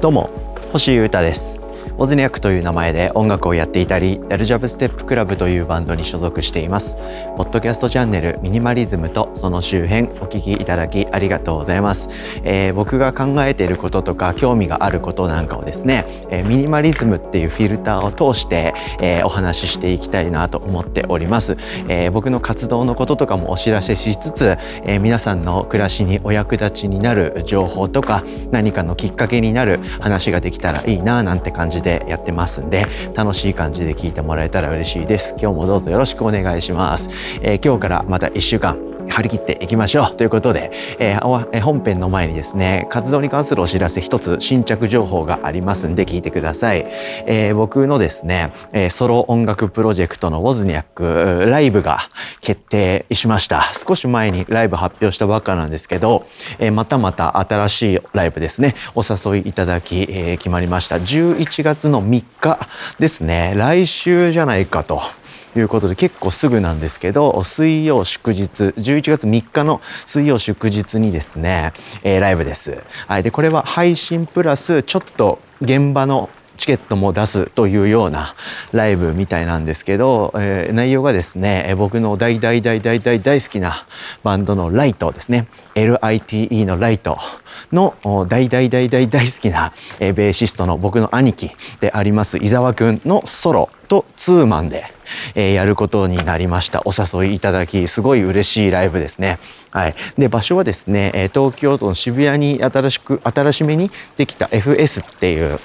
どうも星優太です。オズニャクという名前で音楽をやっていたりダルジャブステップクラブというバンドに所属しています。ポッドキャストチャンネルミニマリズムとその周辺お聞きいただきありがとうございます、えー、僕が考えていることとか興味があることなんかをですね、えー、ミニマリズムっていうフィルターを通して、えー、お話ししていきたいなと思っております、え僕の活動のこととかもお知らせしつつ、え皆さんの暮らしにお役立ちになる情報とか何かのきっかけになる話ができたらいいななんて感じででやってますんで楽しい感じで聞いてもらえたら嬉しいです。今日もどうぞよろしくお願いします、えー、今日からまた1週間張り切っていきましょう。ということで、えー、本編の前にですね活動に関するお知らせ一つ新着情報がありますんで聞いてください、えー、僕のですね、え、ソロ音楽プロジェクトのウォズニャックライブが決定しました。少し前にライブ発表したばっかなんですけど、えー、またまた新しいライブですねお誘いいただき、えー、決まりました。11月の3日ですね。来週じゃないかと。いうことで結構すぐなんですけど水曜祝日11月3日の水曜祝日にですね、えー、ライブです。はい、でこれは配信プラスちょっと現場のチケットも出すというようなライブみたいなんですけど、えー、内容がですね僕の大大大大大大好きなバンドのライトですね LITE のライトの大大大大大好きな、えー、ベーシストの僕の兄貴であります伊沢くんのソロとツーマンで、えー、やることになりましたお誘いいただきすごい嬉しいライブですねはいで場所はですね東京都の渋谷に新しく新しめにできた FS っていう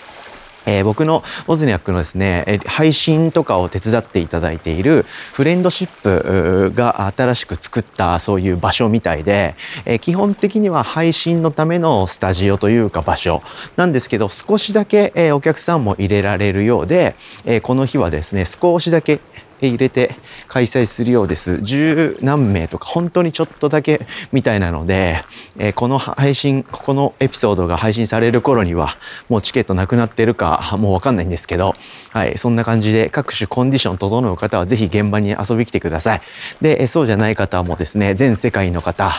えー、僕のオズニャックのですね、配信とかを手伝っていただいているフレンドシップが新しく作ったそういう場所みたいで、えー、基本的には配信のためのスタジオというか場所なんですけど少しだけ、えー、お客さんも入れられるようで、えこの日はですね少しだけ入れて開催するようです。十何名とか本当にちょっとだけみたいなので、えー、この配信、ここのエピソードが配信される頃にはもうチケットなくなってるかもうわかんないんですけど、はい、そんな感じで各種コンディション整う方はぜひ現場に遊び来てください。で、そうじゃない方もですね、全世界の方、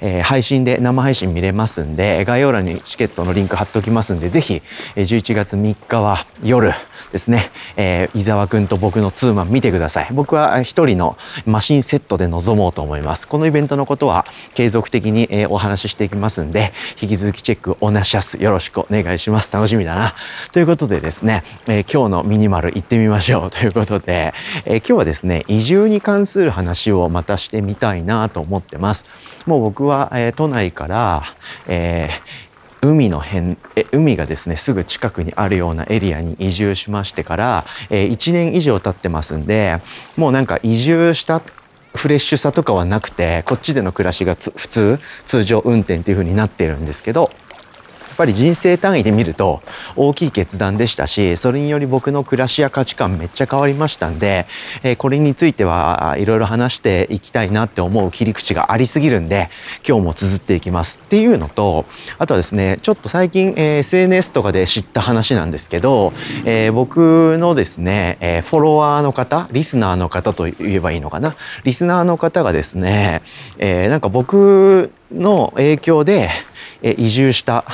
えー、配信で生配信見れますんで、概要欄にチケットのリンク貼っておきますんで、ぜひ11月3日は夜ですね、えー、伊沢くんと僕のツーマン見てください。僕は一人のマシンセットで臨もうと思います。このイベントのことは継続的に、えお話ししていきますんで、引き続きチェックおなしゃすよろしくお願いします。楽しみだな。ということでですね、え今日のミニマル行ってみましょう ということで、え今日はですね、移住に関する話をまたしてみたいなと思ってます。もう僕は、え都内から、えー海の辺え海がですねすぐ近くにあるようなエリアに移住しましてから、えー、1年以上経ってますんでもうなんか移住したフレッシュさとかはなくてこっちでの暮らしが普通通常運転っていう風になってるんですけどぱり人生単位で見ると大きい決断でしたしそれにより僕の暮らしや価値観めっちゃ変わりましたんで、え、これについてはいろいろ話していきたいなって思う切り口がありすぎるんで今日も綴っていきますっていうのとあとはですねちょっと最近、え、SNS とかで知った話なんですけど、え、僕のですね、えフォロワーの方リスナーの方と言えばいいのかな？リスナーの方がですね、えなんか僕の影響でえ移住した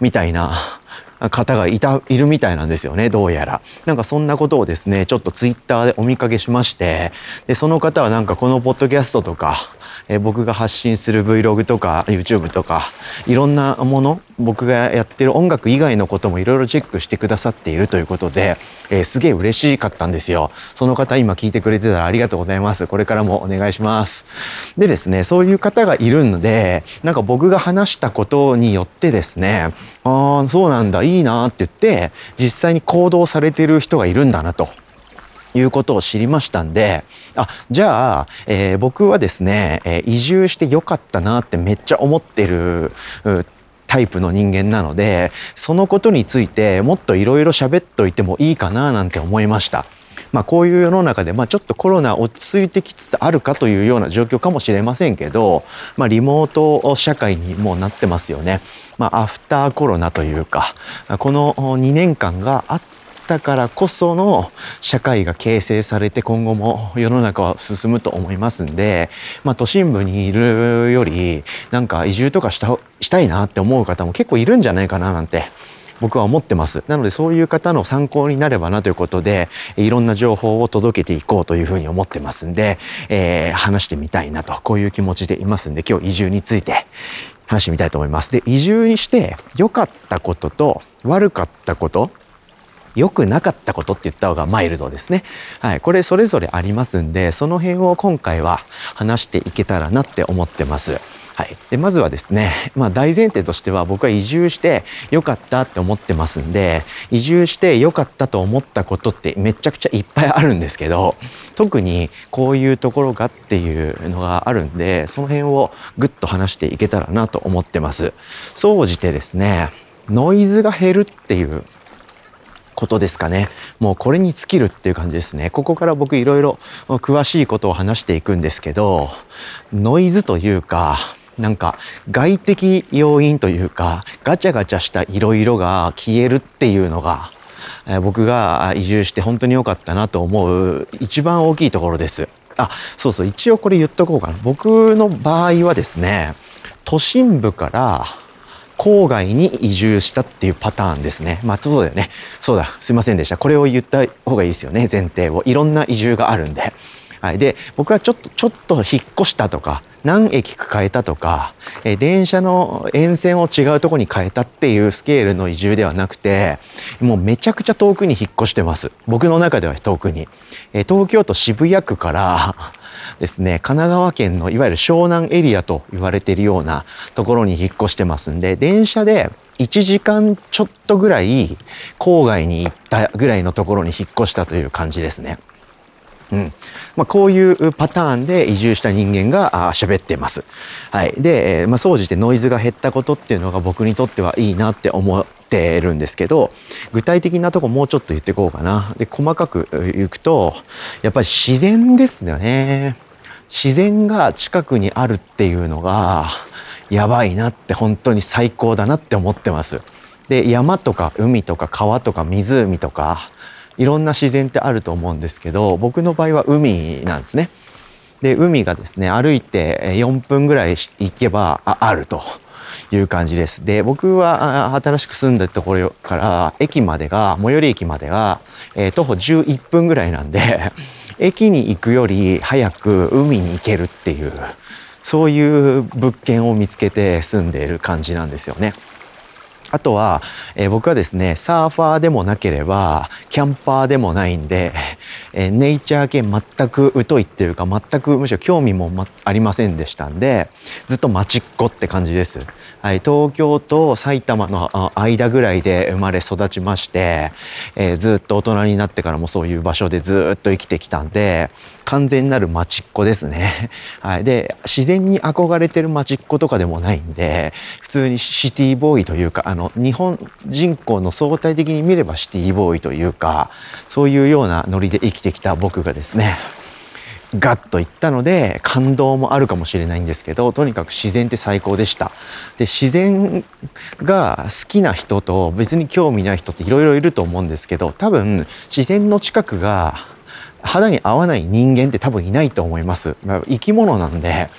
みたいな方がいた、いるみたいなんですよね、どうやら。なんかそんなことをですね、ちょっとツイッターでお見かけしまして、で、その方はなんかこのポッドキャストとか、え僕が発信する Vlog とか YouTube とかいろんなもの僕がやってる音楽以外のこともいろいろチェックしてくださっているということで、えー、すげえ嬉しかったんですよ。その方今聞いてくれてたらありがとうございます。これからもお願いします。でですね、そういう方がいるので、なんか僕が話したことによってですね、ああ、そうなんだ、いいなって言って、実際に行動されてる人がいるんだなと。いうことを知りましたんで、あ、じゃあ、えー、僕はですね、えー、移住してよかったなってめっちゃ思ってる、タイプの人間なので、そのことについてもっといろいろ喋っといてもいいかななんて思いました。まあ、こういう世の中で、まあ、ちょっとコロナ落ち着いてきつつあるかというような状況かもしれませんけど、まあ、リモート社会にもうなってますよね。まあ、アフターコロナというか、この2年間があっったからこその社会が形成されて今後も世の中は進むと思いますんで、まあ、都心部にいるよりなんか移住とかしたしたいなって思う方も結構いるんじゃないかななんて僕は思ってます。なのでそういう方の参考になればなということでいろんな情報を届けていこうというふうに思ってますんで、えー、話してみたいなとこういう気持ちでいますんで今日移住について話してみたいと思います。で移住にして良かったことと悪かったこと良くなかったことって言った方がマイルドですね。はい。これそれぞれありますんで、その辺を今回は話していけたらなって思ってます。はい、でまずはですね、まあ、大前提としては僕は移住して良かったって思ってますんで移住して良かったと思ったことってめちゃくちゃいっぱいあるんですけど特にこういうところがっていうのがあるんでその辺をぐっと話していけたらなと思ってます。総じてですねノイズが減るっていうことですかね。もうこれに尽きるっていう感じですね。ここから僕いろいろ詳しいことを話していくんですけど、ノイズというか、なんか外的要因というか、ガチャガチャしたいろいろが消えるっていうのが、僕が移住して本当に良かったなと思う一番大きいところです。あ、そうそう、一応これ言っとこうかな。僕の場合はですね、都心部から郊外に移住したっていうパターンですね。まあそうだよね。そうだ。すいませんでした。これを言った方がいいですよね。前提を。いろんな移住があるんで。はい。で、僕はちょっと、ちょっと引っ越したとか、何駅か変えたとか、え電車の沿線を違うとこに変えたっていうスケールの移住ではなくて、もうめちゃくちゃ遠くに引っ越してます。僕の中では遠くに。え東京都渋谷区からですね、神奈川県のいわゆる湘南エリアと言われているようなところに引っ越してますんで、電車で1時間ちょっとぐらい郊外に行ったぐらいのところに引っ越したという感じですね。うんまあ、こういうパターンで移住した人間が喋ってます。はい、で、まあ、総じてノイズが減ったことっていうのが僕にとってはいいなって思ってるんですけど具体的なとこもうちょっと言ってこうかな。で細かくいくとやっぱり自然ですよね。自然が近くにあるっていうのがやばいなって本当に最高だなって思ってます。で山とか海とか川とか湖とかいろんな自然ってあると思うんですけど僕の場合は海なんですね。で海がですね歩いて4分ぐらい行けばあるという感じです。で僕は新しく住んだところから駅までが最寄り駅までが、えー、徒歩11分ぐらいなんで 駅に行くより早く海に行けるっていうそういう物件を見つけて住んでいる感じなんですよね。あとは、えー、僕はですね、サーファーでもなければ、キャンパーでもないんで、えー、ネイチャー系全く疎いっていうか、全くむしろ興味も、ま、ありませんでしたんで、ずっと町っ子って感じです。はい、東京と埼玉の間ぐらいで生まれ育ちまして、えー、ずっと大人になってからもそういう場所でずっと生きてきたんで、完全なる町っ子ですね。はい、で、自然に憧れてる町っ子とかでもないんで、普通にシティボーイというか、あのの日本人口の相対的に見ればシティボーイというかそういうようなノリで生きてきた僕がですねガッといったので感動もあるかもしれないんですけどとにかく自然って最高でした。で自然が好きな人と別に興味ない人っていろいろいると思うんですけど多分自然の近くが肌に合わない人間って多分いないと思います、生き物なんで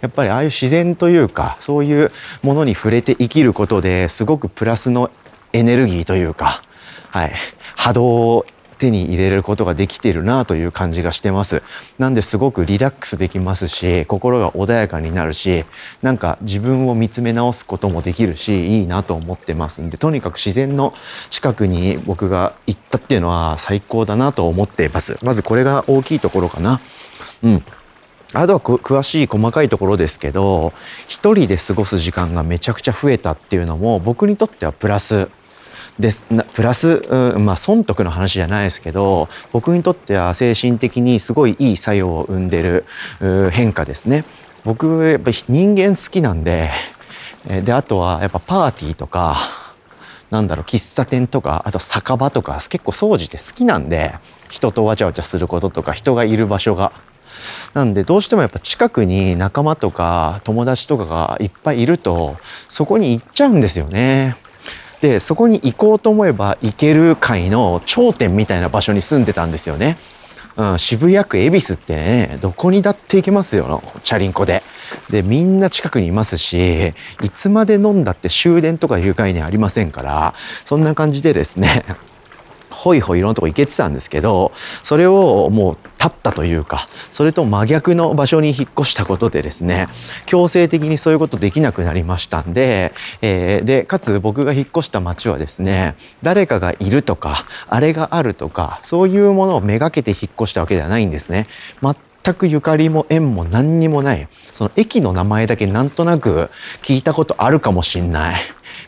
やっぱりああいう自然というかそういうものに触れて生きることですごくプラスのエネルギーというか、はい、波動を手に入れることができているなという感じがしてます。なんですごくリラックスできますし、心が穏やかになるし、なんか自分を見つめ直すこともできるし、いいなと思ってますんで、とにかく自然の近くに僕が行ったっていうのは最高だなと思っています。まずこれが大きいところかな。うん。あとは詳しい細かいところですけど一人で過ごす時間がめちゃくちゃ増えたっていうのも僕にとってはプラスですプラス、うん、まあ損得の話じゃないですけど僕にとっては精神的にすごいいい作用を生んでる変化ですね。僕やっぱ人間好きなんでであとはやっぱパーティーとかなんだろう喫茶店とかあと酒場とか結構掃除って好きなんで人とわちゃわちゃすることとか人がいる場所がなんでどうしてもやっぱ近くに仲間とか友達とかがいっぱいいるとそこに行っちゃうんですよね。でそこに行こうと思えば行ける界の頂点みたいな場所に住んでたんですよね。うん、渋谷区恵比寿ってねどこにだって行けますよチャリンコで。でみんな近くにいますしいつまで飲んだって終電とかいう概念ありませんからそんな感じでですねほいほいいろんなとこ行けてたんですけどそれをもう立ったというかそれと真逆の場所に引っ越したことでですね強制的にそういうことできなくなりましたんで,、えー、でかつ僕が引っ越した町はですね誰かがいるとかあれがあるとかそういうものをめがけて引っ越したわけではないんですね。全くゆかりも縁も何にもないその駅の名前だけなんとなく聞いたことあるかもしんない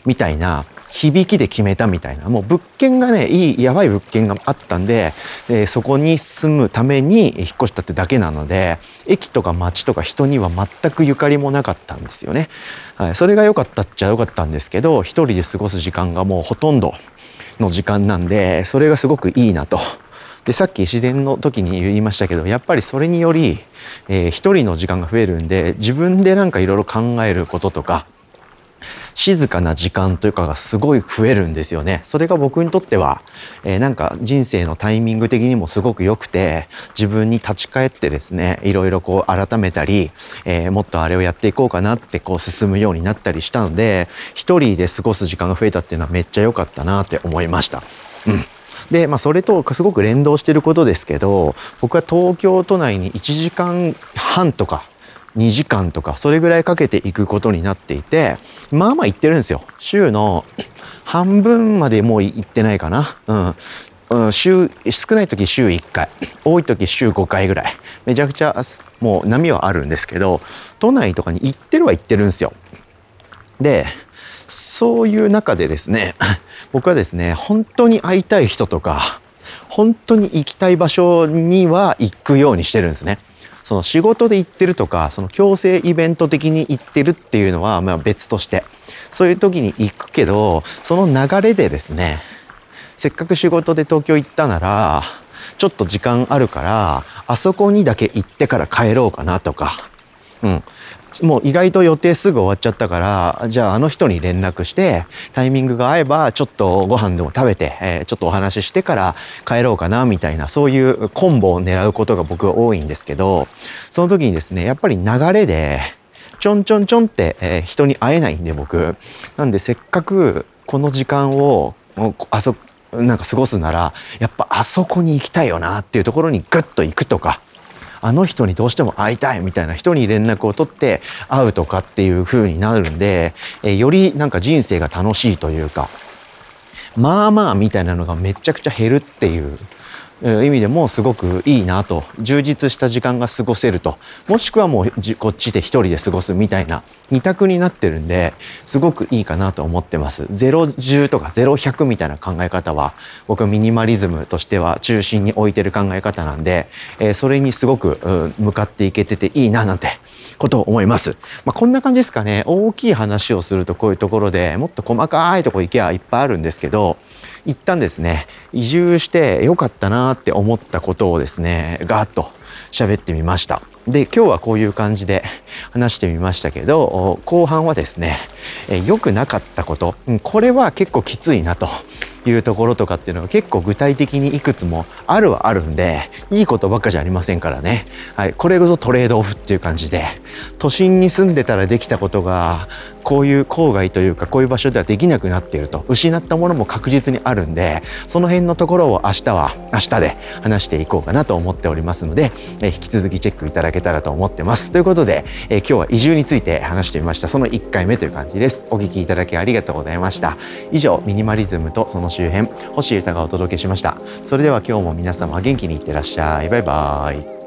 みたいな響きで決めたみたいなもう物件がねいいやばい物件があったんで、えー、そこに住むために引っ越したってだけなので駅とか街とか人には全くゆかりもなかったんですよね。はい、それが良かったっちゃ良かったんですけど一人で過ごす時間がもうほとんどの時間なんでそれがすごくいいなと。でさっき自然の時に言いましたけどやっぱりそれにより、えー、一人の時間が増えるんで自分でなんかいろいろ考えることとか静かな時間というかがすごい増えるんですよね。それが僕にとっては、えー、なんか人生のタイミング的にもすごく良くて、自分に立ち返ってですね、いろいろこう改めたり、えー、もっとあれをやっていこうかなってこう進むようになったりしたので、一人で過ごす時間が増えたっていうのはめっちゃ良かったなって思いました。うん。で、まあ、それとすごく連動してることですけど僕は東京都内に1時間半とか2時間とかそれぐらいかけていくことになっていてまあまあ行ってるんですよ。週の半分までもう行ってないかな。うん、週少ない時週1回。多い時週5回ぐらい。めちゃくちゃもう波はあるんですけど都内とかに行ってるは行ってるんですよ。でそういう中でですね僕はですね本当に会いたい人とか本当に行きたい場所には行くようにしてるんですね。その仕事で行ってるとかその強制イベント的に行ってるっていうのはまあ別として。そういう時に行くけどその流れでですねせっかく仕事で東京行ったならちょっと時間あるからあそこにだけ行ってから帰ろうかなとか、うん、もう意外と予定すぐ終わっちゃったからじゃああの人に連絡してタイミングが合えばちょっとご飯でも食べて、えー、ちょっとお話ししてから帰ろうかなみたいなそういうコンボを狙うことが僕は多いんですけどその時にですねやっぱり流れでちょんちょんちょんって、えー、人に会えないんで僕。なんでせっかくこの時間をあそなんか過ごすならやっぱあそこに行きたいよなっていうところにグッと行くとかあの人にどうしても会いたいみたいな人に連絡を取って会うとかっていう風になるんで、えよりなんか人生が楽しいというかまあまあみたいなのがめちゃくちゃ減るっていう意味でもすごくいいなと充実した時間が過ごせるともしくはもうこっちで一人で過ごすみたいな二択になってるんですごくいいかなと思ってます010とか0100みたいな考え方は僕はミニマリズムとしては中心に置いてる考え方なんで、えー、それにすごく向かっていけてていいななんてことを思います。まあ、こんな感じですかね。大きい話をするとこういうところでもっと細かいとこ行けばいっぱいあるんですけど、一旦ですね。移住してよかったなって思ったことをですねガーッと喋ってみました。で今日はこういう感じで話してみましたけど後半はですね良くなかったこと。これは結構きついなというところとかっていうのが結構具体的にいくつもあるはあるんでいいことばっかじゃありませんからね、はい、これこそトレードオフっていう感じで。都心に住んでたらできたことがこういう郊外というかこういう場所ではできなくなっていると。失ったものも確実にあるんでその辺のところを明日は明日で話していこうかなと思っておりますので、え引き続きチェックいただけたらと思ってます。ということで、え今日は移住について話してみました。その1回目という感じです。お聞きいただきありがとうございました。以上ミニマリズムとその周辺星豊がお届けしました。それでは今日も皆様元気にいってらっしゃい。バイバイ。